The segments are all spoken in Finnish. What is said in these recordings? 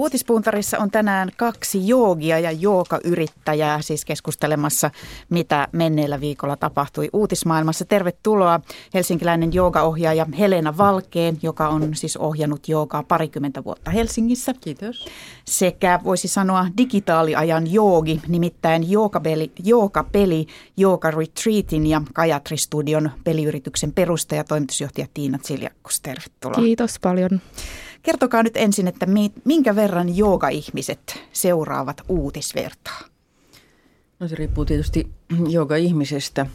Uutispuntarissa on tänään kaksi joogia ja joogayrittäjää siis keskustelemassa, mitä menneellä viikolla tapahtui uutismaailmassa. Tervetuloa helsinkiläinen joogaohjaaja Helena Valkeen, joka on siis ohjannut joogaa parikymmentä vuotta Helsingissä. Kiitos. Sekä voisi sanoa digitaaliajan joogi, nimittäin joogapeli, joogapeli Jooga Retreatin ja Kajatri Studion peliyrityksen perustaja toimitusjohtaja Tiina Siljakkos. Tervetuloa. Kiitos paljon. Kertokaa nyt ensin, että minkä verran jooga-ihmiset seuraavat uutisvertaa? No se riippuu tietysti jooga-ihmisestä.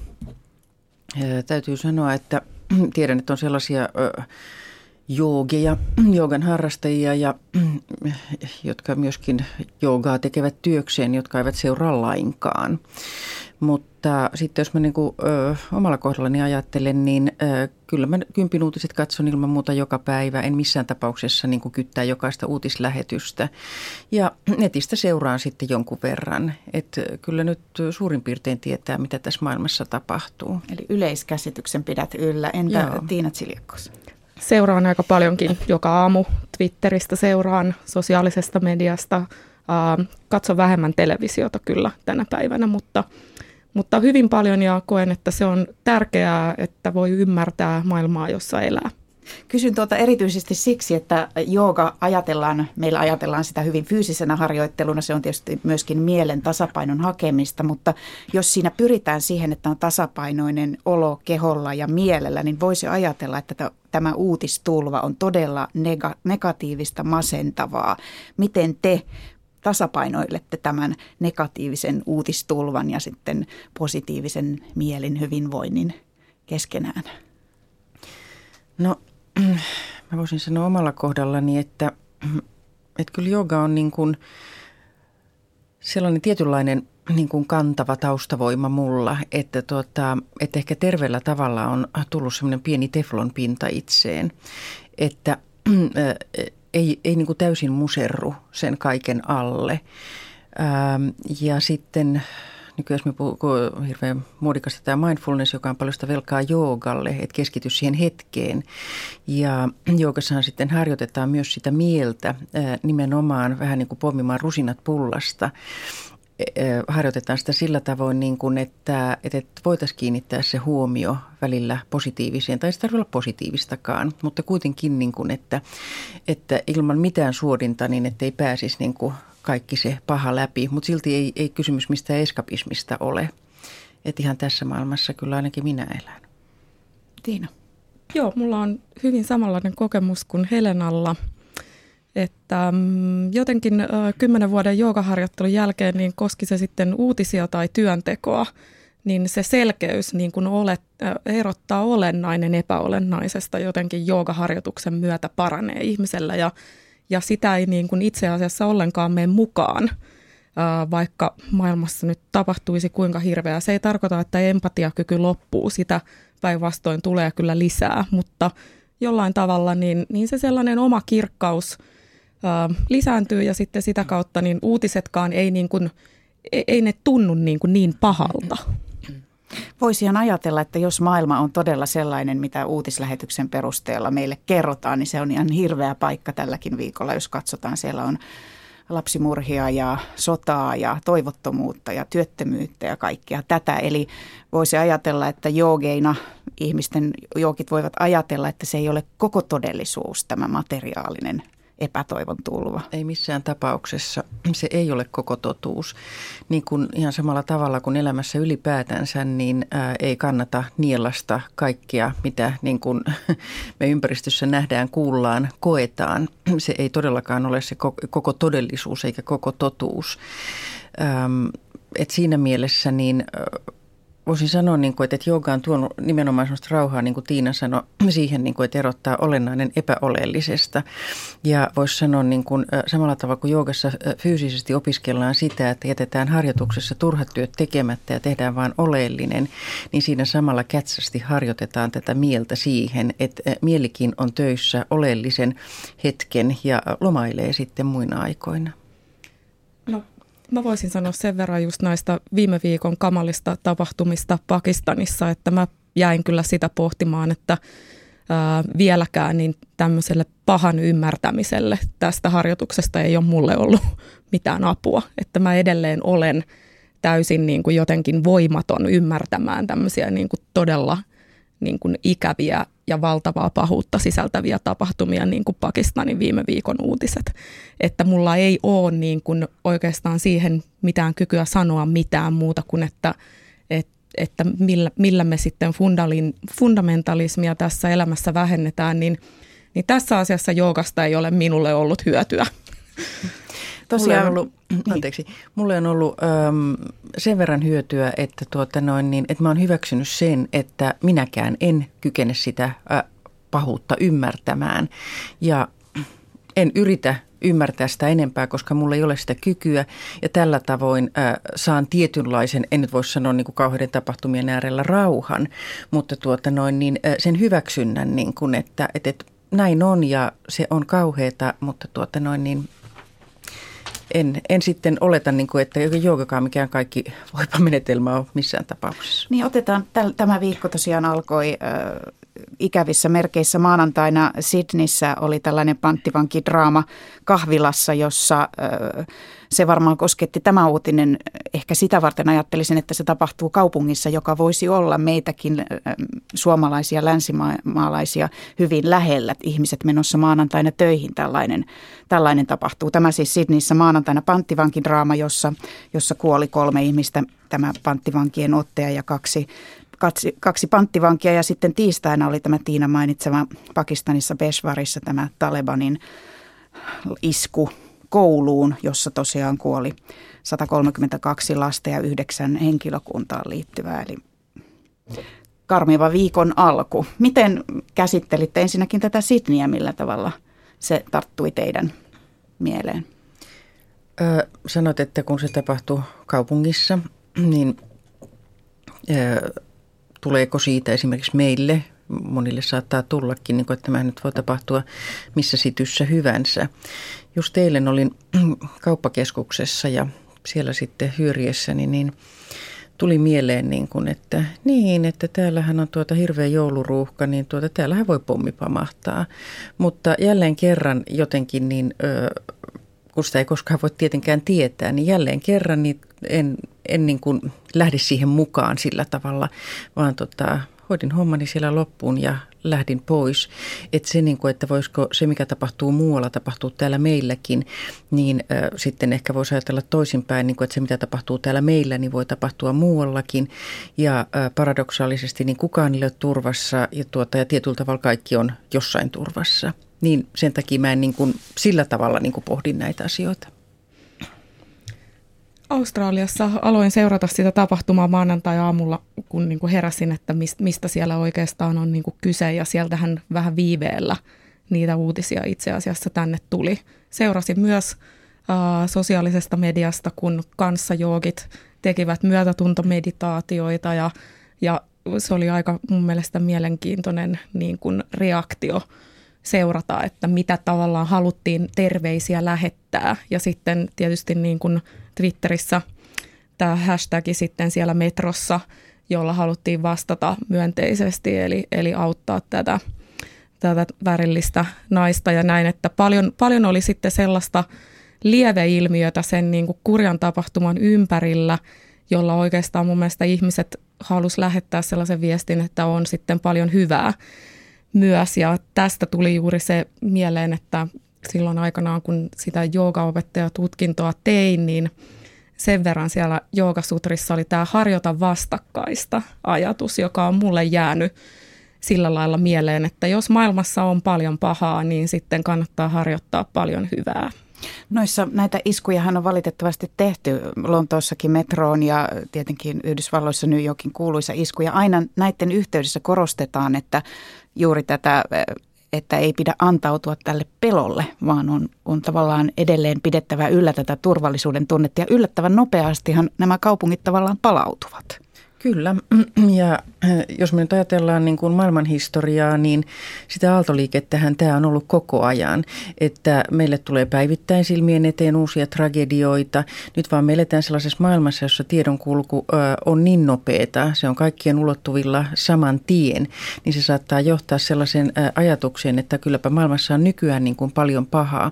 Täytyy sanoa, että tiedän, että on sellaisia joogeja, joogan harrastajia, ja, jotka myöskin joogaa tekevät työkseen, jotka eivät seuraa lainkaan. Mutta sitten jos mä niin kuin, ö, omalla kohdallani ajattelen, niin ö, kyllä mä kympin uutiset katson ilman muuta joka päivä. En missään tapauksessa niin kuin kyttää jokaista uutislähetystä. Ja netistä seuraan sitten jonkun verran. Että kyllä nyt suurin piirtein tietää, mitä tässä maailmassa tapahtuu. Eli yleiskäsityksen pidät yllä. Entä Joo. Tiina Tsiljekos? Seuraan aika paljonkin joka aamu. Twitteristä seuraan, sosiaalisesta mediasta. Katson vähemmän televisiota kyllä tänä päivänä, mutta – mutta hyvin paljon ja koen, että se on tärkeää, että voi ymmärtää maailmaa, jossa elää. Kysyn tuota erityisesti siksi, että jooga ajatellaan, meillä ajatellaan sitä hyvin fyysisenä harjoitteluna, se on tietysti myöskin mielen tasapainon hakemista, mutta jos siinä pyritään siihen, että on tasapainoinen olo keholla ja mielellä, niin voisi ajatella, että tämä uutistulva on todella negatiivista, masentavaa. Miten te tasapainoilette tämän negatiivisen uutistulvan ja sitten positiivisen mielin hyvinvoinnin keskenään? No, mä voisin sanoa omalla kohdallani, että, että kyllä yoga on niin kuin sellainen tietynlainen niin kuin kantava taustavoima mulla, että, tuota, että ehkä terveellä tavalla on tullut semmoinen pieni teflon pinta itseen, että ei, ei niin kuin täysin muserru sen kaiken alle. Ähm, ja sitten nykyään me puhuu hirveän muodikasta tämä mindfulness, joka on paljon sitä velkaa joogalle, että keskity siihen hetkeen. Ja joogassahan sitten harjoitetaan myös sitä mieltä äh, nimenomaan vähän niin kuin poimimaan rusinat pullasta harjoitetaan sitä sillä tavoin, niin kuin, että, että voitaisiin kiinnittää se huomio välillä positiiviseen, tai ei tarvitse olla positiivistakaan, mutta kuitenkin, niin kuin, että, että ilman mitään suodinta, niin ettei pääsisi niin kuin kaikki se paha läpi, mutta silti ei, ei kysymys mistään eskapismista ole. Että ihan tässä maailmassa kyllä ainakin minä elän. Tiina. Joo, mulla on hyvin samanlainen kokemus kuin Helenalla – että mm, jotenkin kymmenen vuoden joogaharjoittelun jälkeen, niin koski se sitten uutisia tai työntekoa, niin se selkeys niin kuin olet, erottaa olennainen epäolennaisesta jotenkin joogaharjoituksen myötä paranee ihmisellä ja, ja sitä ei niin kuin itse asiassa ollenkaan mene mukaan, vaikka maailmassa nyt tapahtuisi kuinka hirveää. Se ei tarkoita, että empatiakyky loppuu, sitä päinvastoin tulee kyllä lisää, mutta jollain tavalla niin, niin se sellainen oma kirkkaus – lisääntyy ja sitten sitä kautta niin uutisetkaan ei, niin kuin, e, ei ne tunnu niin, kuin niin pahalta. Voisihan ajatella, että jos maailma on todella sellainen, mitä uutislähetyksen perusteella meille kerrotaan, niin se on ihan hirveä paikka tälläkin viikolla, jos katsotaan. Siellä on lapsimurhia ja sotaa ja toivottomuutta ja työttömyyttä ja kaikkea tätä. Eli voisi ajatella, että joogeina ihmisten, joogit voivat ajatella, että se ei ole koko todellisuus tämä materiaalinen epätoivon tulva. Ei missään tapauksessa. Se ei ole koko totuus. Niin kuin ihan samalla tavalla kuin elämässä ylipäätänsä, niin ää, ei kannata nielasta kaikkea, mitä niin kuin me ympäristössä nähdään, kuullaan, koetaan. Se ei todellakaan ole se koko todellisuus eikä koko totuus. Ähm, et siinä mielessä niin voisin sanoa, niin kuin, että jooga on tuonut nimenomaan sellaista rauhaa, niin kuin Tiina sanoi, siihen, niin kuin, että erottaa olennainen epäoleellisesta. Ja voisi sanoa niin kuin, samalla tavalla kuin joogassa fyysisesti opiskellaan sitä, että jätetään harjoituksessa turhat työt tekemättä ja tehdään vain oleellinen, niin siinä samalla kätsästi harjoitetaan tätä mieltä siihen, että mielikin on töissä oleellisen hetken ja lomailee sitten muina aikoina. Mä voisin sanoa sen verran just näistä viime viikon kamalista tapahtumista Pakistanissa, että mä jäin kyllä sitä pohtimaan, että ää, vieläkään, niin tämmöiselle pahan ymmärtämiselle tästä harjoituksesta ei ole mulle ollut mitään apua. Että mä edelleen olen täysin niin kuin jotenkin voimaton ymmärtämään tämmöisiä niin kuin todella niin kuin ikäviä ja valtavaa pahuutta sisältäviä tapahtumia, niin kuin Pakistanin viime viikon uutiset. Että mulla ei ole niin kuin oikeastaan siihen mitään kykyä sanoa mitään muuta kuin, että, että, että millä, millä me sitten fundamentalismia tässä elämässä vähennetään, niin, niin tässä asiassa joogasta ei ole minulle ollut hyötyä. Tosiaan, mulle on ollut, niin. anteeksi, mulle on ollut äm, sen verran hyötyä, että, tuota noin, niin, että mä oon hyväksynyt sen, että minäkään en kykene sitä äh, pahuutta ymmärtämään. Ja en yritä ymmärtää sitä enempää, koska mulla ei ole sitä kykyä. Ja tällä tavoin äh, saan tietynlaisen, en nyt voi sanoa niin kuin kauheiden tapahtumien äärellä rauhan, mutta tuota noin, niin, äh, sen hyväksynnän, niin kuin, että, että, että näin on ja se on kauheata, mutta tuota noin, niin en, en sitten oleta, niin kuin, että joogakaan mikään kaikki voipa menetelmä on missään tapauksessa. Niin otetaan, tämä viikko tosiaan alkoi ikävissä merkeissä maanantaina Sydneyssä oli tällainen panttivankidraama kahvilassa, jossa se varmaan kosketti tämä uutinen. Ehkä sitä varten ajattelisin, että se tapahtuu kaupungissa, joka voisi olla meitäkin suomalaisia, länsimaalaisia hyvin lähellä. Ihmiset menossa maanantaina töihin tällainen, tällainen tapahtuu. Tämä siis Sydneyssä maanantaina panttivankidraama, jossa, jossa kuoli kolme ihmistä, tämä panttivankien ottaja ja kaksi kaksi, kaksi panttivankia ja sitten tiistaina oli tämä Tiina mainitsema Pakistanissa Peshwarissa tämä Talebanin isku kouluun, jossa tosiaan kuoli 132 lasta ja yhdeksän henkilökuntaan liittyvää. Eli karmiva viikon alku. Miten käsittelitte ensinnäkin tätä Sydneyä, millä tavalla se tarttui teidän mieleen? Öö, sanot, että kun se tapahtui kaupungissa, niin öö, tuleeko siitä esimerkiksi meille, monille saattaa tullakin, niin kuin, että tämä nyt voi tapahtua missä sityssä hyvänsä. Just eilen olin kauppakeskuksessa ja siellä sitten hyöriessäni, niin tuli mieleen, niin kuin, että niin, että täällähän on tuota hirveä jouluruuhka, niin tuota, täällähän voi pommi pamahtaa. Mutta jälleen kerran jotenkin, niin, ö, kun sitä ei koskaan voi tietenkään tietää, niin jälleen kerran niin en, en niin kuin lähde siihen mukaan sillä tavalla, vaan tota, hoidin hommani siellä loppuun ja lähdin pois. Että se, niin kuin, että voisiko se, mikä tapahtuu muualla, tapahtuu täällä meilläkin, niin äh, sitten ehkä voisi ajatella toisinpäin, niin kuin, että se, mitä tapahtuu täällä meillä, niin voi tapahtua muuallakin. Ja äh, paradoksaalisesti niin kukaan ei ole turvassa ja, tuota, ja tietyllä tavalla kaikki on jossain turvassa. Niin sen takia mä en niin kuin, sillä tavalla niin kuin pohdin näitä asioita. Australiassa aloin seurata sitä tapahtumaa maanantai-aamulla, kun niin kuin heräsin, että mistä siellä oikeastaan on niin kuin kyse. Ja sieltähän vähän viiveellä niitä uutisia itse asiassa tänne tuli. Seurasin myös äh, sosiaalisesta mediasta, kun kanssajoogit tekivät myötätuntomeditaatioita ja, ja se oli aika mun mielestä mielenkiintoinen niin kuin reaktio seurata, että mitä tavallaan haluttiin terveisiä lähettää. Ja sitten tietysti niin kuin Twitterissä tämä hashtag sitten siellä metrossa, jolla haluttiin vastata myönteisesti, eli, eli auttaa tätä, tätä värillistä naista ja näin, että paljon, paljon oli sitten sellaista lieveilmiötä sen niin kuin kurjan tapahtuman ympärillä, jolla oikeastaan mun mielestä ihmiset halusi lähettää sellaisen viestin, että on sitten paljon hyvää myös. Ja tästä tuli juuri se mieleen, että silloin aikanaan, kun sitä joogaopettajatutkintoa tein, niin sen verran siellä joogasutrissa oli tämä harjoita vastakkaista ajatus, joka on mulle jäänyt sillä lailla mieleen, että jos maailmassa on paljon pahaa, niin sitten kannattaa harjoittaa paljon hyvää. Noissa näitä iskujahan on valitettavasti tehty Lontoossakin metroon ja tietenkin Yhdysvalloissa New Yorkin kuuluisa isku. Ja aina näiden yhteydessä korostetaan, että juuri tätä että ei pidä antautua tälle pelolle, vaan on, on tavallaan edelleen pidettävä yllä tätä turvallisuuden tunnetta. Ja yllättävän nopeastihan nämä kaupungit tavallaan palautuvat. Kyllä, ja jos me nyt ajatellaan niin kuin maailmanhistoriaa, niin sitä aaltoliikettähän tämä on ollut koko ajan. Että meille tulee päivittäin silmien eteen uusia tragedioita. Nyt vaan me eletään sellaisessa maailmassa, jossa tiedonkulku on niin nopeata, se on kaikkien ulottuvilla saman tien, niin se saattaa johtaa sellaisen ajatukseen, että kylläpä maailmassa on nykyään niin kuin paljon pahaa.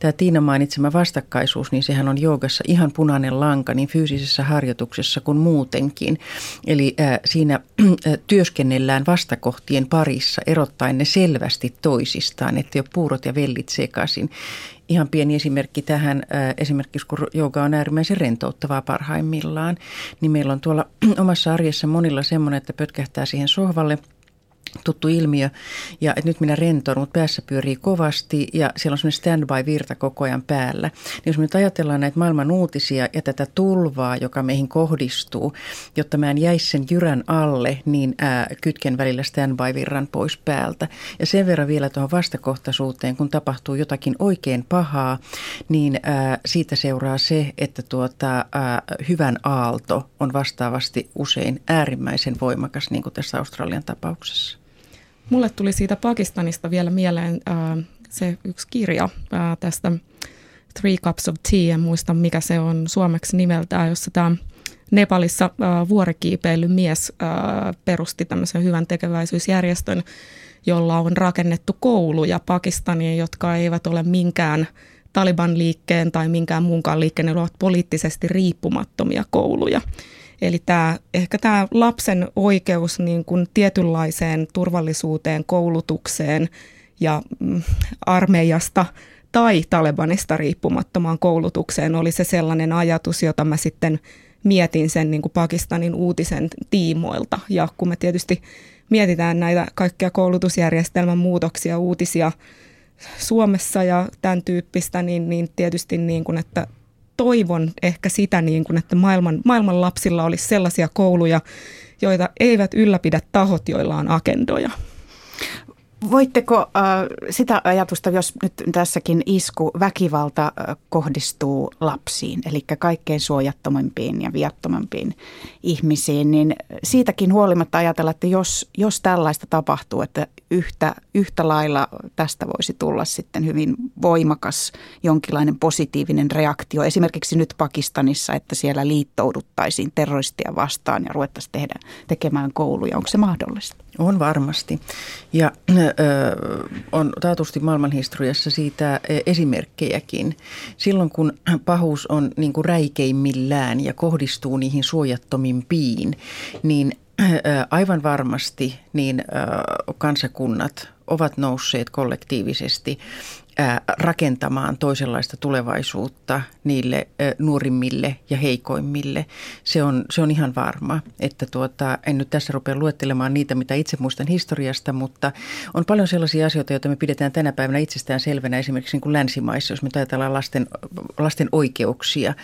Tämä Tiina mainitsema vastakkaisuus, niin sehän on joogassa ihan punainen lanka niin fyysisessä harjoituksessa kuin muutenkin. Eli siinä työskennellään vastakohtien parissa, erottaen ne selvästi toisistaan, että ole puurot ja vellit sekaisin. Ihan pieni esimerkki tähän, esimerkiksi kun jooga on äärimmäisen rentouttavaa parhaimmillaan, niin meillä on tuolla omassa arjessa monilla semmoinen, että pötkähtää siihen sohvalle – tuttu ilmiö. Ja että nyt minä rentoon, mutta päässä pyörii kovasti ja siellä on semmoinen standby-virta koko ajan päällä. Niin jos me nyt ajatellaan näitä maailman uutisia ja tätä tulvaa, joka meihin kohdistuu, jotta mä en jäisi sen jyrän alle, niin ää, kytken välillä standby-virran pois päältä. Ja sen verran vielä tuohon vastakohtaisuuteen, kun tapahtuu jotakin oikein pahaa, niin ää, siitä seuraa se, että tuota, ää, hyvän aalto on vastaavasti usein äärimmäisen voimakas, niin kuin tässä Australian tapauksessa. Mulle tuli siitä Pakistanista vielä mieleen äh, se yksi kirja äh, tästä Three Cups of Tea, en muista mikä se on suomeksi nimeltään, jossa tämä Nepalissa äh, vuorikiipeily mies äh, perusti tämmöisen hyvän tekeväisyysjärjestön, jolla on rakennettu kouluja Pakistaniin, jotka eivät ole minkään Taliban liikkeen tai minkään muunkaan liikkeen, ne ovat poliittisesti riippumattomia kouluja. Eli tämä, ehkä tämä lapsen oikeus niin kuin tietynlaiseen turvallisuuteen, koulutukseen ja mm, armeijasta tai Talebanista riippumattomaan koulutukseen oli se sellainen ajatus, jota mä sitten mietin sen niin kuin Pakistanin uutisen tiimoilta. Ja kun me tietysti mietitään näitä kaikkia koulutusjärjestelmän muutoksia, uutisia Suomessa ja tämän tyyppistä, niin, niin tietysti niin kuin, että toivon ehkä sitä, niin kuin, että maailman, maailman lapsilla olisi sellaisia kouluja, joita eivät ylläpidä tahot, joilla on agendoja. Voitteko äh, sitä ajatusta, jos nyt tässäkin isku väkivalta äh, kohdistuu lapsiin, eli kaikkein suojattomampiin ja viattomampiin ihmisiin, niin siitäkin huolimatta ajatella, että jos, jos tällaista tapahtuu, että yhtä, yhtä lailla tästä voisi tulla sitten hyvin voimakas jonkinlainen positiivinen reaktio. Esimerkiksi nyt Pakistanissa, että siellä liittouduttaisiin terroristia vastaan ja ruvettaisiin tehdä, tekemään kouluja. Onko se mahdollista? On varmasti. Ja ö, on taatusti maailmanhistoriassa siitä esimerkkejäkin. Silloin kun pahuus on niin kuin räikeimmillään ja kohdistuu niihin suojattomimpiin, niin aivan varmasti niin kansakunnat ovat nousseet kollektiivisesti rakentamaan toisenlaista tulevaisuutta niille nuorimmille ja heikoimmille. Se on, se on ihan varma, että tuota, en nyt tässä rupea luettelemaan niitä, mitä itse muistan historiasta, mutta on paljon sellaisia asioita, joita me pidetään tänä päivänä itsestään selvänä esimerkiksi niin kuin länsimaissa, jos me ajatellaan lasten, lasten oikeuksia,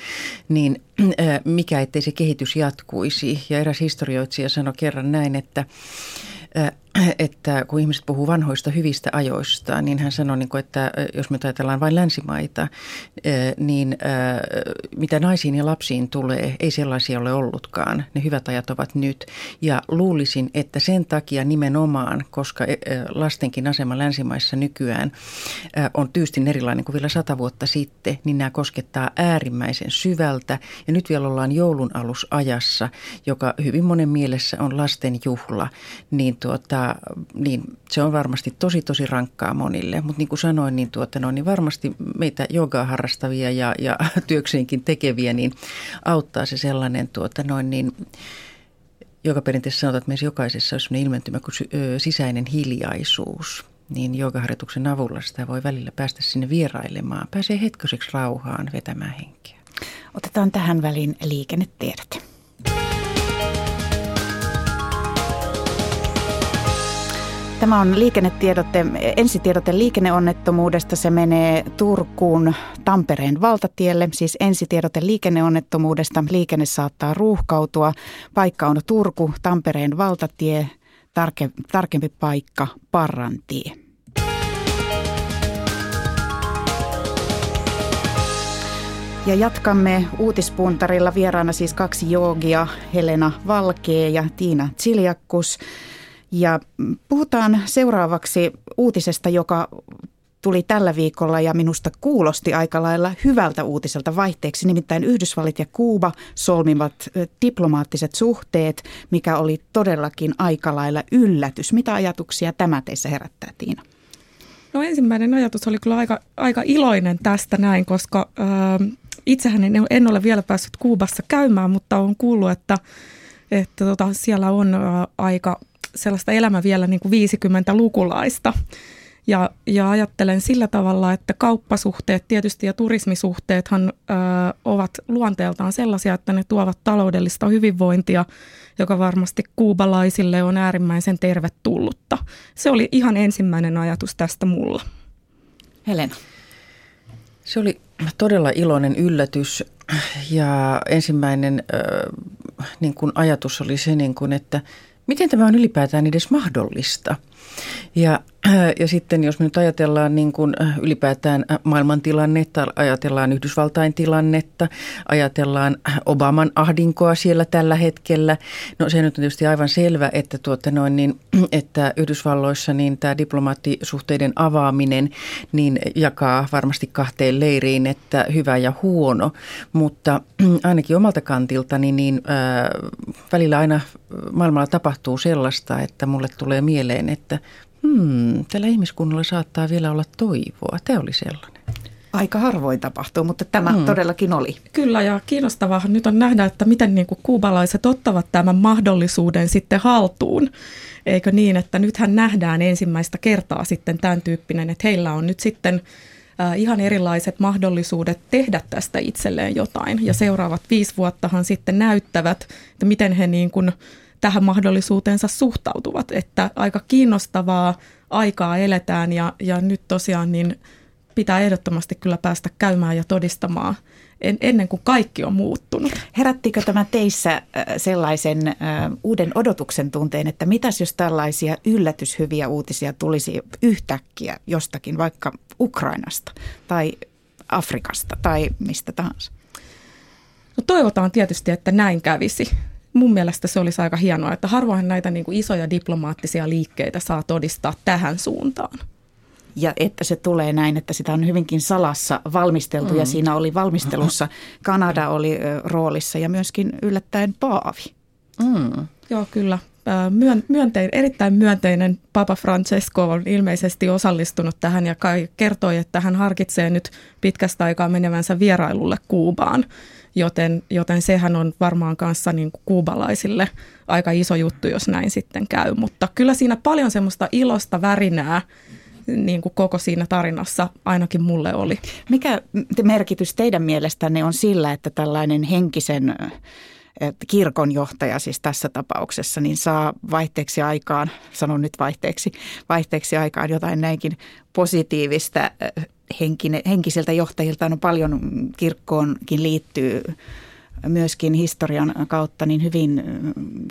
niin mikä ettei se kehitys jatkuisi. Ja eräs historioitsija sanoi kerran näin, että että kun ihmiset puhuu vanhoista hyvistä ajoista, niin hän sanoi, niin että jos me ajatellaan vain länsimaita, niin mitä naisiin ja lapsiin tulee, ei sellaisia ole ollutkaan. Ne hyvät ajat ovat nyt. Ja luulisin, että sen takia nimenomaan, koska lastenkin asema länsimaissa nykyään on tyystin erilainen kuin vielä sata vuotta sitten, niin nämä koskettaa äärimmäisen syvältä. Ja nyt vielä ollaan joulun alusajassa, joka hyvin monen mielessä on lasten juhla, niin tuota, niin se on varmasti tosi tosi rankkaa monille. Mutta niin kuin sanoin, niin, tuota, no, niin varmasti meitä jogaa harrastavia ja, ja työkseenkin tekeviä, niin auttaa se sellainen tuota, noin niin, joka perinteessä sanotaan, että meissä jokaisessa on sellainen ilmentymä kuin sisäinen hiljaisuus. Niin joogaharjoituksen avulla sitä voi välillä päästä sinne vierailemaan. Pääsee hetkoseksi rauhaan vetämään henkeä. Otetaan tähän väliin liikennetiedot. Tämä on liikennetiedote, ensitiedote liikenneonnettomuudesta. Se menee Turkuun Tampereen valtatielle, siis ensitiedote liikenneonnettomuudesta. Liikenne saattaa ruuhkautua. Paikka on Turku, Tampereen valtatie, tarke, tarkempi paikka Parrantie. Ja jatkamme uutispuntarilla vieraana siis kaksi joogia, Helena Valkee ja Tiina Tsiliakkus. Ja puhutaan seuraavaksi uutisesta, joka tuli tällä viikolla ja minusta kuulosti aika lailla hyvältä uutiselta vaihteeksi. Nimittäin Yhdysvallit ja Kuuba solmivat diplomaattiset suhteet, mikä oli todellakin aika lailla yllätys. Mitä ajatuksia tämä teissä herättää, Tiina? No ensimmäinen ajatus oli kyllä aika, aika iloinen tästä näin, koska äh, itsehän en, en ole vielä päässyt Kuubassa käymään, mutta on kuullut, että, että tota, siellä on äh, aika sellaista elämä vielä niin kuin 50-lukulaista. Ja, ja ajattelen sillä tavalla, että kauppasuhteet tietysti ja turismisuhteethan ö, ovat luonteeltaan sellaisia, että ne tuovat taloudellista hyvinvointia, joka varmasti kuubalaisille on äärimmäisen tervetullutta. Se oli ihan ensimmäinen ajatus tästä mulla. Helena. Se oli todella iloinen yllätys ja ensimmäinen äh, niin kuin ajatus oli se, niin kuin, että miten tämä on ylipäätään edes mahdollista – ja, ja sitten jos me nyt ajatellaan niin kuin äh, ylipäätään äh, maailmantilannetta, ajatellaan Yhdysvaltain tilannetta, ajatellaan äh, Obaman ahdinkoa siellä tällä hetkellä. No se nyt on tietysti aivan selvä, että, tuota noin, niin, että Yhdysvalloissa niin tämä diplomaattisuhteiden avaaminen niin jakaa varmasti kahteen leiriin, että hyvä ja huono. Mutta ainakin omalta kantiltani niin äh, välillä aina maailmalla tapahtuu sellaista, että mulle tulee mieleen, että hmm, tällä ihmiskunnalla saattaa vielä olla toivoa. Tämä oli sellainen. Aika harvoin tapahtuu, mutta tämä hmm. todellakin oli. Kyllä ja kiinnostavaa nyt on nähdä, että miten niin kuin kuubalaiset ottavat tämän mahdollisuuden sitten haltuun. Eikö niin, että nythän nähdään ensimmäistä kertaa sitten tämän tyyppinen, että heillä on nyt sitten äh, ihan erilaiset mahdollisuudet tehdä tästä itselleen jotain. Ja seuraavat viisi vuottahan sitten näyttävät, että miten he niin kuin tähän mahdollisuuteensa suhtautuvat. Että aika kiinnostavaa aikaa eletään ja, ja nyt tosiaan niin pitää ehdottomasti kyllä päästä käymään ja todistamaan en, ennen kuin kaikki on muuttunut. Herättikö tämä teissä äh, sellaisen äh, uuden odotuksen tunteen, että mitäs jos tällaisia yllätyshyviä uutisia tulisi yhtäkkiä jostakin, vaikka Ukrainasta tai Afrikasta tai mistä tahansa? No toivotaan tietysti, että näin kävisi mun mielestä se olisi aika hienoa, että harvoin näitä niin kuin isoja diplomaattisia liikkeitä saa todistaa tähän suuntaan. Ja että se tulee näin, että sitä on hyvinkin salassa valmisteltu mm. ja siinä oli valmistelussa Kanada oli roolissa ja myöskin yllättäen Paavi. Mm. Joo, kyllä. Myöntein, erittäin myönteinen Papa Francesco on ilmeisesti osallistunut tähän ja kertoi, että hän harkitsee nyt pitkästä aikaa menevänsä vierailulle Kuubaan joten, joten sehän on varmaan kanssa niin kuin kuubalaisille aika iso juttu, jos näin sitten käy. Mutta kyllä siinä paljon semmoista ilosta värinää niin kuin koko siinä tarinassa ainakin mulle oli. Mikä merkitys teidän mielestänne on sillä, että tällainen henkisen kirkonjohtaja siis tässä tapauksessa, niin saa vaihteeksi aikaan, sanon nyt vaihteeksi, vaihteeksi aikaan jotain näinkin positiivista henkine, henkisiltä johtajilta on paljon kirkkoonkin liittyy myöskin historian kautta niin hyvin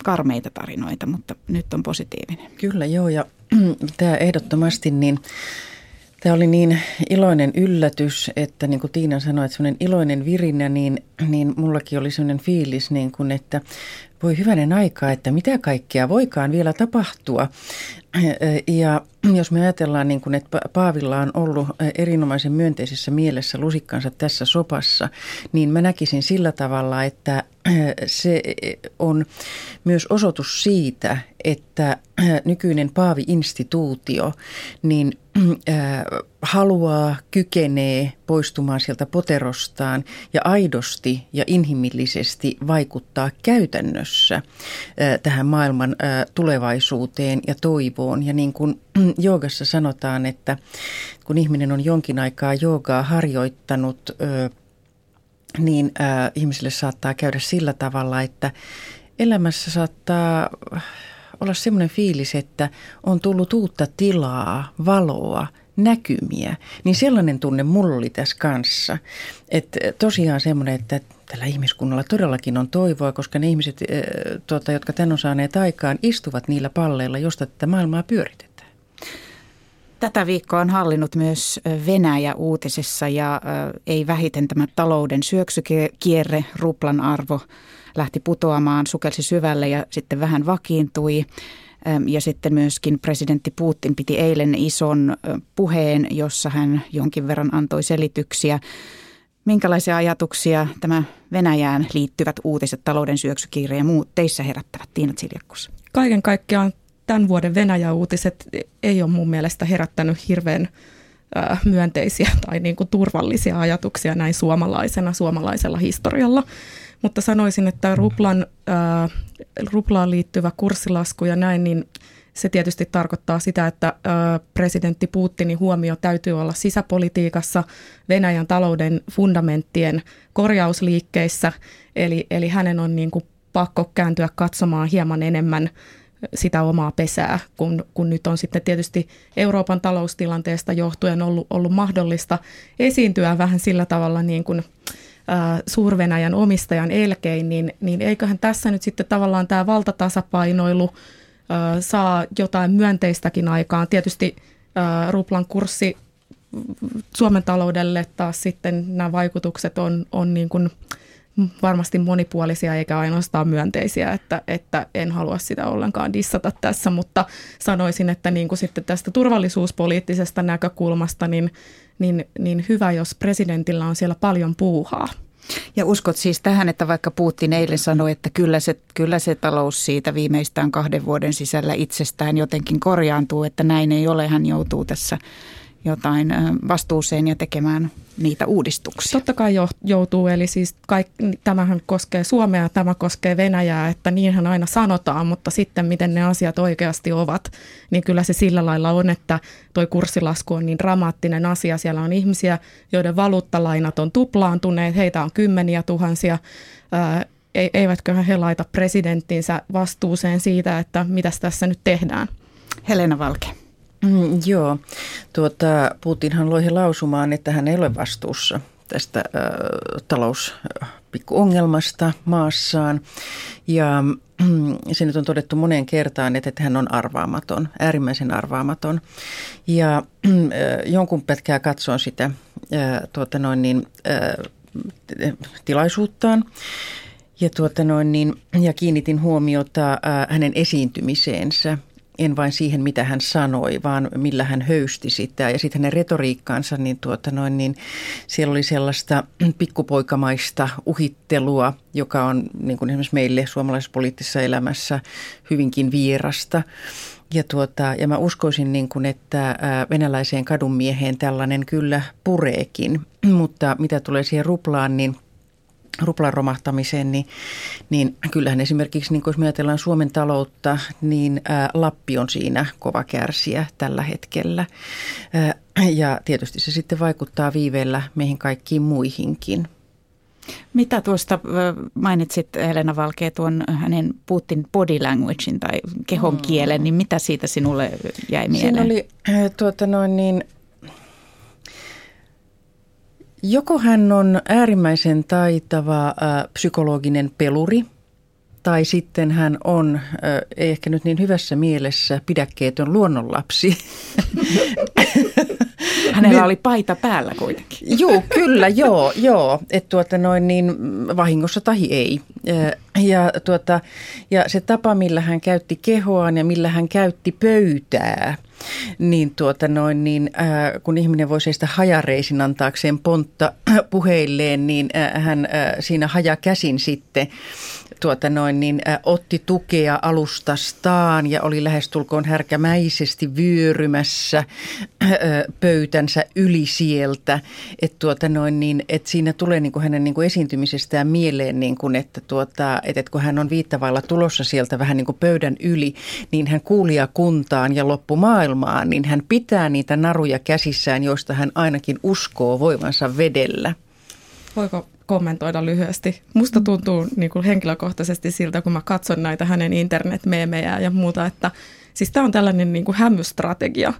karmeita tarinoita, mutta nyt on positiivinen. Kyllä joo ja tämä ehdottomasti niin Tämä oli niin iloinen yllätys, että niin kuin Tiina sanoi, että sellainen iloinen virinä, niin, niin mullakin oli sellainen fiilis, niin kuin, että voi hyvänen aika, että mitä kaikkea voikaan vielä tapahtua. Ja jos me ajatellaan, niin kuin, että Paavilla on ollut erinomaisen myönteisessä mielessä lusikkansa tässä sopassa, niin mä näkisin sillä tavalla, että se on myös osoitus siitä, että nykyinen Paavi-instituutio niin, haluaa, kykenee poistumaan sieltä poterostaan ja aidosti ja inhimillisesti vaikuttaa käytännössä äh, tähän maailman tulevaisuuteen ja toivoon. Ja niin kuin joogassa sanotaan, että kun ihminen on jonkin aikaa joogaa harjoittanut, niin ihmisille saattaa käydä sillä tavalla, että elämässä saattaa olla semmoinen fiilis, että on tullut uutta tilaa, valoa, näkymiä, niin sellainen tunne mulla oli tässä kanssa. Että tosiaan semmoinen, että tällä ihmiskunnalla todellakin on toivoa, koska ne ihmiset, tuota, jotka tän on saaneet aikaan, istuvat niillä palleilla, josta tätä maailmaa pyöritetään. Tätä viikkoa on hallinnut myös Venäjä uutisissa ja ei vähiten tämä talouden syöksykierre, ruplan arvo lähti putoamaan, sukelsi syvälle ja sitten vähän vakiintui. Ja sitten myöskin presidentti Putin piti eilen ison puheen, jossa hän jonkin verran antoi selityksiä. Minkälaisia ajatuksia tämä Venäjään liittyvät uutiset, talouden syöksykirja ja muut teissä herättävät, Tiina Tsiljakkus? Kaiken kaikkiaan tämän vuoden Venäjä-uutiset ei ole mun mielestä herättänyt hirveän myönteisiä tai niin kuin turvallisia ajatuksia näin suomalaisena, suomalaisella historialla. Mutta sanoisin, että ruplan, äh, ruplaan liittyvä kurssilasku ja näin, niin se tietysti tarkoittaa sitä, että äh, presidentti Putinin huomio täytyy olla sisäpolitiikassa, Venäjän talouden fundamenttien korjausliikkeissä, eli, eli hänen on niin kuin pakko kääntyä katsomaan hieman enemmän sitä omaa pesää, kun, kun nyt on sitten tietysti Euroopan taloustilanteesta johtuen ollut, ollut mahdollista esiintyä vähän sillä tavalla niin kuin Suurvenäjän omistajan elkein, niin, niin eiköhän tässä nyt sitten tavallaan tämä valtatasapainoilu saa jotain myönteistäkin aikaan. Tietysti ruplan kurssi Suomen taloudelle taas sitten nämä vaikutukset on, on niin kuin varmasti monipuolisia eikä ainoastaan myönteisiä, että, että en halua sitä ollenkaan dissata tässä, mutta sanoisin, että niin kuin sitten tästä turvallisuuspoliittisesta näkökulmasta, niin, niin, niin hyvä, jos presidentillä on siellä paljon puuhaa. Ja uskot siis tähän, että vaikka Putin eilen sanoi, että kyllä se, kyllä se talous siitä viimeistään kahden vuoden sisällä itsestään jotenkin korjaantuu, että näin ei ole, hän joutuu tässä jotain vastuuseen ja tekemään niitä uudistuksia. Totta kai joutuu, eli siis kaik, tämähän koskee Suomea, tämä koskee Venäjää, että niinhän aina sanotaan, mutta sitten miten ne asiat oikeasti ovat, niin kyllä se sillä lailla on, että toi kurssilasku on niin dramaattinen asia. Siellä on ihmisiä, joiden valuuttalainat on tuplaantuneet, heitä on kymmeniä tuhansia, eivätkö he laita presidenttinsä vastuuseen siitä, että mitä tässä nyt tehdään. Helena Valke. Mm, joo, tuota, Putinhan loi lausumaan, että hän ei ole vastuussa tästä äh, talouspikkuongelmasta maassaan. Ja äh, se nyt on todettu moneen kertaan, että, että hän on arvaamaton, äärimmäisen arvaamaton. Ja äh, jonkun pätkää katsoin sitä äh, tuota noin niin, äh, tilaisuuttaan. Ja, tuota noin niin, ja kiinnitin huomiota äh, hänen esiintymiseensä – en vain siihen, mitä hän sanoi, vaan millä hän höysti sitä. Ja sitten hänen retoriikkaansa, niin, tuota noin, niin siellä oli sellaista pikkupoikamaista uhittelua, joka on niin kuin esimerkiksi meille suomalaisessa poliittisessa elämässä hyvinkin vierasta. Ja, tuota, ja mä uskoisin, niin kuin, että venäläiseen kadunmieheen tällainen kyllä pureekin, mutta mitä tulee siihen ruplaan, niin – ruplan romahtamiseen, niin, niin kyllähän esimerkiksi, niin jos me ajatellaan Suomen taloutta, niin ää, Lappi on siinä kova kärsiä tällä hetkellä. Ää, ja tietysti se sitten vaikuttaa viiveellä meihin kaikkiin muihinkin. Mitä tuosta mainitsit Helena Valkee tuon hänen Putin body languagein tai kehon mm. kielen, niin mitä siitä sinulle jäi mieleen? Siinä oli tuota noin niin, Joko hän on äärimmäisen taitava äh, psykologinen peluri, tai sitten hän on, äh, ei ehkä nyt niin hyvässä mielessä, pidäkkeetön luonnonlapsi. Hänellä oli paita päällä kuitenkin. Joo, kyllä, joo, joo. Että tuota noin niin vahingossa tai ei. Ja, tuota, ja se tapa, millä hän käytti kehoaan ja millä hän käytti pöytää, niin, tuota noin, niin äh, kun ihminen voi seistä hajareisin antaakseen pontta puheilleen, niin äh, hän äh, siinä hajakäsin sitten tuota noin, niin, ä, otti tukea alustastaan ja oli lähestulkoon härkämäisesti vyörymässä pöytänsä yli sieltä. Et tuota noin, niin, et siinä tulee niin kuin hänen niin kuin esiintymisestään mieleen, niin kuin, että, tuota, et, et kun hän on viittavailla tulossa sieltä vähän niin kuin pöydän yli, niin hän kuulia kuntaan ja loppumaailmaan, niin hän pitää niitä naruja käsissään, joista hän ainakin uskoo voivansa vedellä. Voiko kommentoida lyhyesti. Musta tuntuu niin kuin henkilökohtaisesti siltä, kun mä katson näitä hänen internetmeemejä ja muuta, että siis tämä on tällainen niin kuin hämystrategia.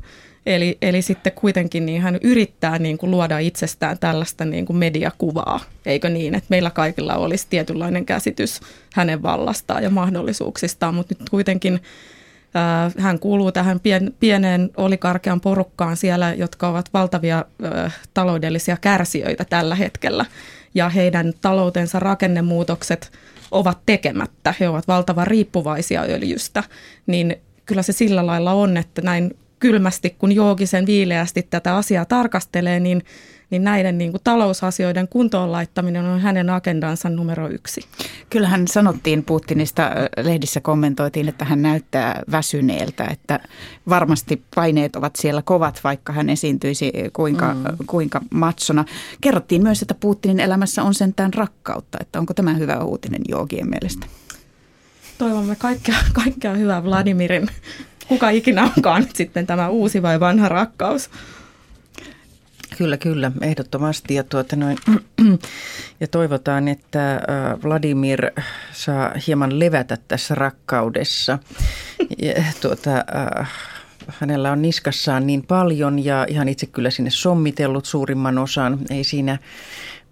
Eli, eli sitten kuitenkin niin hän yrittää niin kuin luoda itsestään tällaista niin kuin mediakuvaa, eikö niin, että meillä kaikilla olisi tietynlainen käsitys hänen vallastaan ja mahdollisuuksistaan, mutta nyt kuitenkin Hän kuuluu tähän pien, pieneen olikarkean porukkaan siellä, jotka ovat valtavia taloudellisia kärsijöitä tällä hetkellä. Ja heidän taloutensa rakennemuutokset ovat tekemättä. He ovat valtavan riippuvaisia öljystä. Niin kyllä se sillä lailla on, että näin kylmästi, kun joogisen viileästi tätä asiaa tarkastelee, niin – niin näiden niin kuin talousasioiden kuntoon laittaminen on hänen agendansa numero yksi. Kyllähän sanottiin Putinista, lehdissä kommentoitiin, että hän näyttää väsyneeltä, että varmasti paineet ovat siellä kovat, vaikka hän esiintyisi kuinka, mm. kuinka matsona. Kerrottiin myös, että Putinin elämässä on sentään rakkautta, että onko tämä hyvä uutinen joogien mielestä? Toivomme kaikkea, kaikkea hyvää Vladimirin kuka ikinä onkaan nyt sitten tämä uusi vai vanha rakkaus. Kyllä, kyllä, ehdottomasti. Ja, tuota noin, ja toivotaan, että äh, Vladimir saa hieman levätä tässä rakkaudessa. Ja, tuota, äh, hänellä on niskassaan niin paljon ja ihan itse kyllä sinne sommitellut suurimman osan. Ei siinä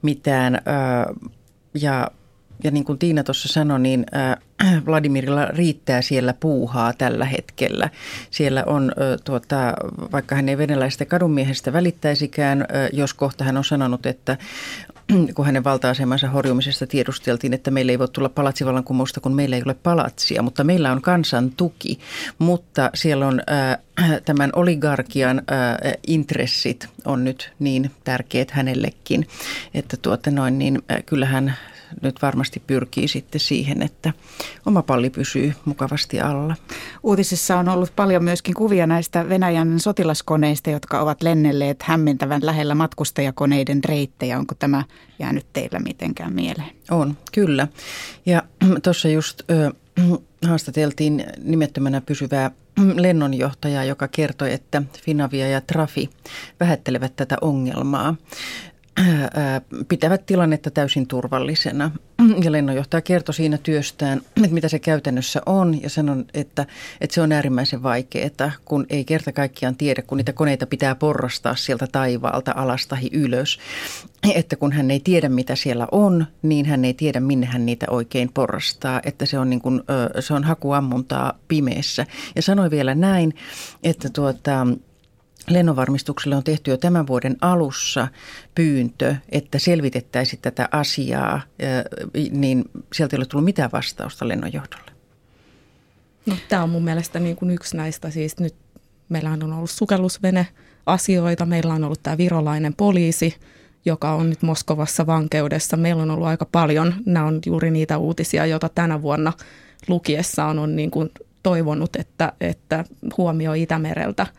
mitään. Äh, ja ja niin kuin Tiina tuossa sanoi, niin äh, Vladimirilla riittää siellä puuhaa tällä hetkellä. Siellä on, tuota, vaikka hän ei venäläistä kadunmiehestä välittäisikään, jos kohta hän on sanonut, että kun hänen valta-asemansa horjumisesta tiedusteltiin, että meillä ei voi tulla palatsivallankumousta, kun meillä ei ole palatsia, mutta meillä on kansan tuki. Mutta siellä on äh, tämän oligarkian äh, intressit on nyt niin tärkeät hänellekin, että tuota noin, niin äh, kyllähän nyt varmasti pyrkii sitten siihen, että oma palli pysyy mukavasti alla. Uutisissa on ollut paljon myöskin kuvia näistä Venäjän sotilaskoneista, jotka ovat lennelleet hämmentävän lähellä matkustajakoneiden reittejä. Onko tämä jäänyt teillä mitenkään mieleen? On, kyllä. Ja tuossa just ö, haastateltiin nimettömänä pysyvää lennonjohtajaa, joka kertoi, että Finavia ja Trafi vähättelevät tätä ongelmaa pitävät tilannetta täysin turvallisena. Ja lennonjohtaja kertoi siinä työstään, että mitä se käytännössä on ja sanon, että, että se on äärimmäisen vaikeaa, kun ei kerta kaikkiaan tiedä, kun niitä koneita pitää porrastaa sieltä taivaalta alastahi ylös. Että kun hän ei tiedä, mitä siellä on, niin hän ei tiedä, minne hän niitä oikein porrastaa. Että se on, niin kuin, se on hakuammuntaa pimeässä. Ja sanoi vielä näin, että tuota, Lennonvarmistukselle on tehty jo tämän vuoden alussa pyyntö, että selvitettäisiin tätä asiaa, niin sieltä ei ole tullut mitään vastausta lennonjohdolle. No, tämä on mun mielestä niin kuin yksi näistä. Siis nyt meillähän on ollut sukellusvene asioita, meillä on ollut tämä virolainen poliisi, joka on nyt Moskovassa vankeudessa. Meillä on ollut aika paljon, nämä on juuri niitä uutisia, joita tänä vuonna lukiessaan on niin kuin toivonut, että, että huomio Itämereltä –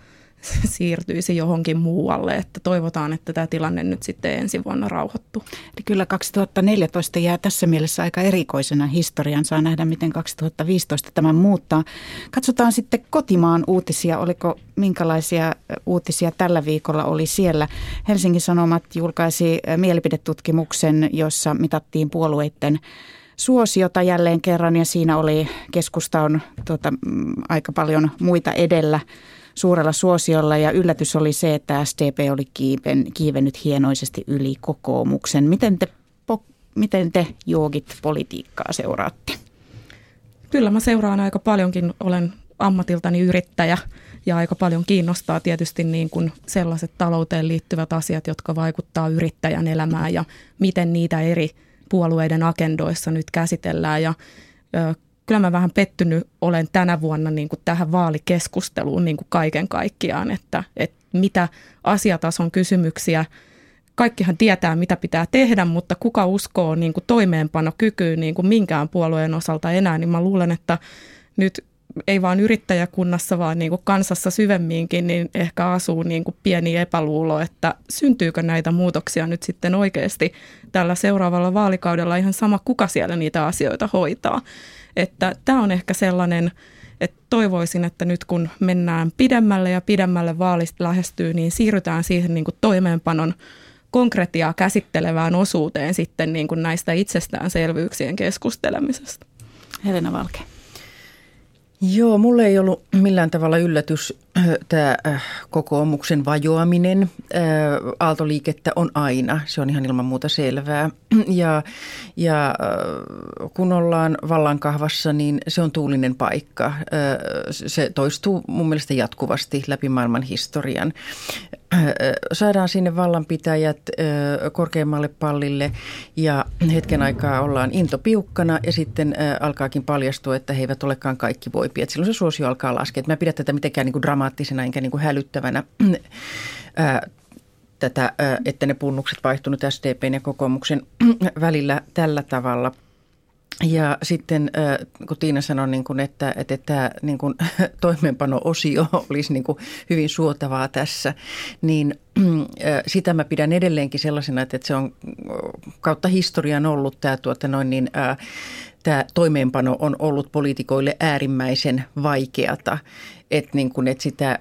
siirtyisi johonkin muualle, että toivotaan, että tämä tilanne nyt sitten ensi vuonna rauhoittuu. Eli kyllä 2014 jää tässä mielessä aika erikoisena historian. Saa nähdä, miten 2015 tämä muuttaa. Katsotaan sitten kotimaan uutisia. Oliko minkälaisia uutisia tällä viikolla oli siellä? Helsingin Sanomat julkaisi mielipidetutkimuksen, jossa mitattiin puolueiden suosiota jälleen kerran ja siinä oli keskusta on tuota, mm, aika paljon muita edellä suurella suosiolla ja yllätys oli se, että SDP oli kiiven, kiivennyt hienoisesti yli kokoomuksen. Miten te, po, miten te joogit politiikkaa seuraatte? Kyllä mä seuraan aika paljonkin, olen ammatiltani yrittäjä ja aika paljon kiinnostaa tietysti niin kuin sellaiset talouteen liittyvät asiat, jotka vaikuttaa yrittäjän elämään ja miten niitä eri puolueiden agendoissa nyt käsitellään. Ja kyllä mä vähän pettynyt olen tänä vuonna niin kuin tähän vaalikeskusteluun niin kuin kaiken kaikkiaan, että, että mitä asiatason kysymyksiä kaikkihan tietää, mitä pitää tehdä, mutta kuka uskoo niin kuin toimeenpanokykyyn niin kuin minkään puolueen osalta enää, niin mä luulen, että nyt ei vaan yrittäjäkunnassa, vaan niin kuin kansassa syvemminkin, niin ehkä asuu niin kuin pieni epäluulo, että syntyykö näitä muutoksia nyt sitten oikeasti tällä seuraavalla vaalikaudella ihan sama, kuka siellä niitä asioita hoitaa. Että tämä on ehkä sellainen, että toivoisin, että nyt kun mennään pidemmälle ja pidemmälle vaalista lähestyy, niin siirrytään siihen niin kuin toimeenpanon konkretiaa käsittelevään osuuteen sitten niin kuin näistä itsestäänselvyyksien keskustelemisesta. Helena Valke. Joo, mulle ei ollut millään tavalla yllätys tämä kokoomuksen vajoaminen aaltoliikettä on aina. Se on ihan ilman muuta selvää. Ja, ja kun ollaan vallankahvassa, niin se on tuulinen paikka. Se toistuu mun mielestä jatkuvasti läpi maailman historian. Saadaan sinne vallanpitäjät korkeammalle pallille ja hetken aikaa ollaan intopiukkana ja sitten alkaakin paljastua, että he eivät olekaan kaikki voipia. Silloin se suosio alkaa laskea. Mä pidän tätä mitenkään niin kuin dramaattisena enkä niin kuin hälyttävänä tätä, että ne punnukset vaihtunut SDPn ja kokoomuksen välillä tällä tavalla – ja sitten kun Tiina sanoi, niin kuin, että, että tämä niin kuin, toimeenpano-osio olisi niin kuin, hyvin suotavaa tässä, niin sitä mä pidän edelleenkin sellaisena, että se on kautta historian ollut tämä, tuota, noin niin, tämä toimeenpano on ollut poliitikoille äärimmäisen vaikeata. Että, niin kuin, että sitä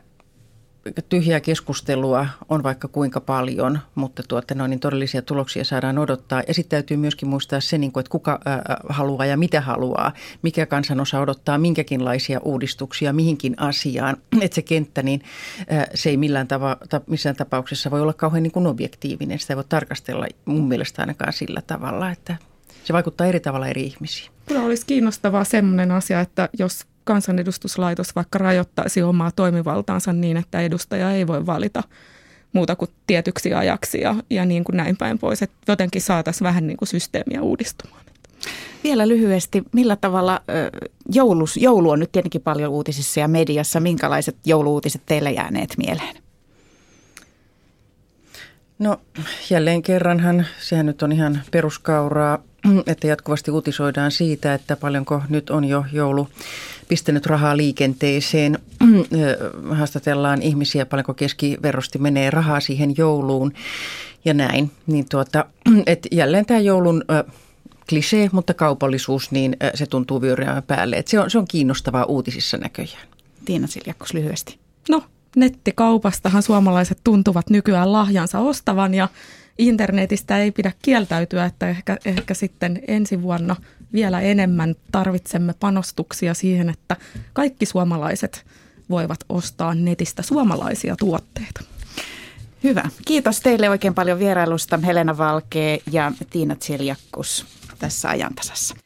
tyhjää keskustelua on vaikka kuinka paljon, mutta tuota, no, niin todellisia tuloksia saadaan odottaa. Ja sitten täytyy myöskin muistaa se, niin kuin, että kuka ää, haluaa ja mitä haluaa, mikä kansanosa odottaa minkäkinlaisia uudistuksia mihinkin asiaan. Että se kenttä, niin ää, se ei millään tava, ta, missään tapauksessa voi olla kauhean niin kuin objektiivinen. Sitä ei voi tarkastella mun mielestä ainakaan sillä tavalla, että se vaikuttaa eri tavalla eri ihmisiin. Kyllä olisi kiinnostavaa sellainen asia, että jos kansanedustuslaitos vaikka rajoittaisi omaa toimivaltaansa niin, että edustaja ei voi valita muuta kuin tietyksi ajaksi ja, ja niin kuin näin päin pois, että jotenkin saataisiin vähän niin kuin systeemiä uudistumaan. Vielä lyhyesti, millä tavalla joulus, joulu on nyt tietenkin paljon uutisissa ja mediassa, minkälaiset jouluutiset teille jääneet mieleen? No jälleen kerranhan, sehän nyt on ihan peruskauraa, että jatkuvasti uutisoidaan siitä, että paljonko nyt on jo joulu pistänyt rahaa liikenteeseen. Haastatellaan ihmisiä, paljonko keskiverrosti menee rahaa siihen jouluun ja näin. Niin tuota, et jälleen tämä joulun klisee, mutta kaupallisuus, niin se tuntuu vyöryämään päälle. Et se, on, se on kiinnostavaa uutisissa näköjään. Tiina Siljakkos lyhyesti. No, nettikaupastahan suomalaiset tuntuvat nykyään lahjansa ostavan ja internetistä ei pidä kieltäytyä, että ehkä, ehkä sitten ensi vuonna vielä enemmän tarvitsemme panostuksia siihen, että kaikki suomalaiset voivat ostaa netistä suomalaisia tuotteita. Hyvä. Kiitos teille oikein paljon vierailusta Helena Valkee ja Tiina Tseljakkus tässä ajantasassa.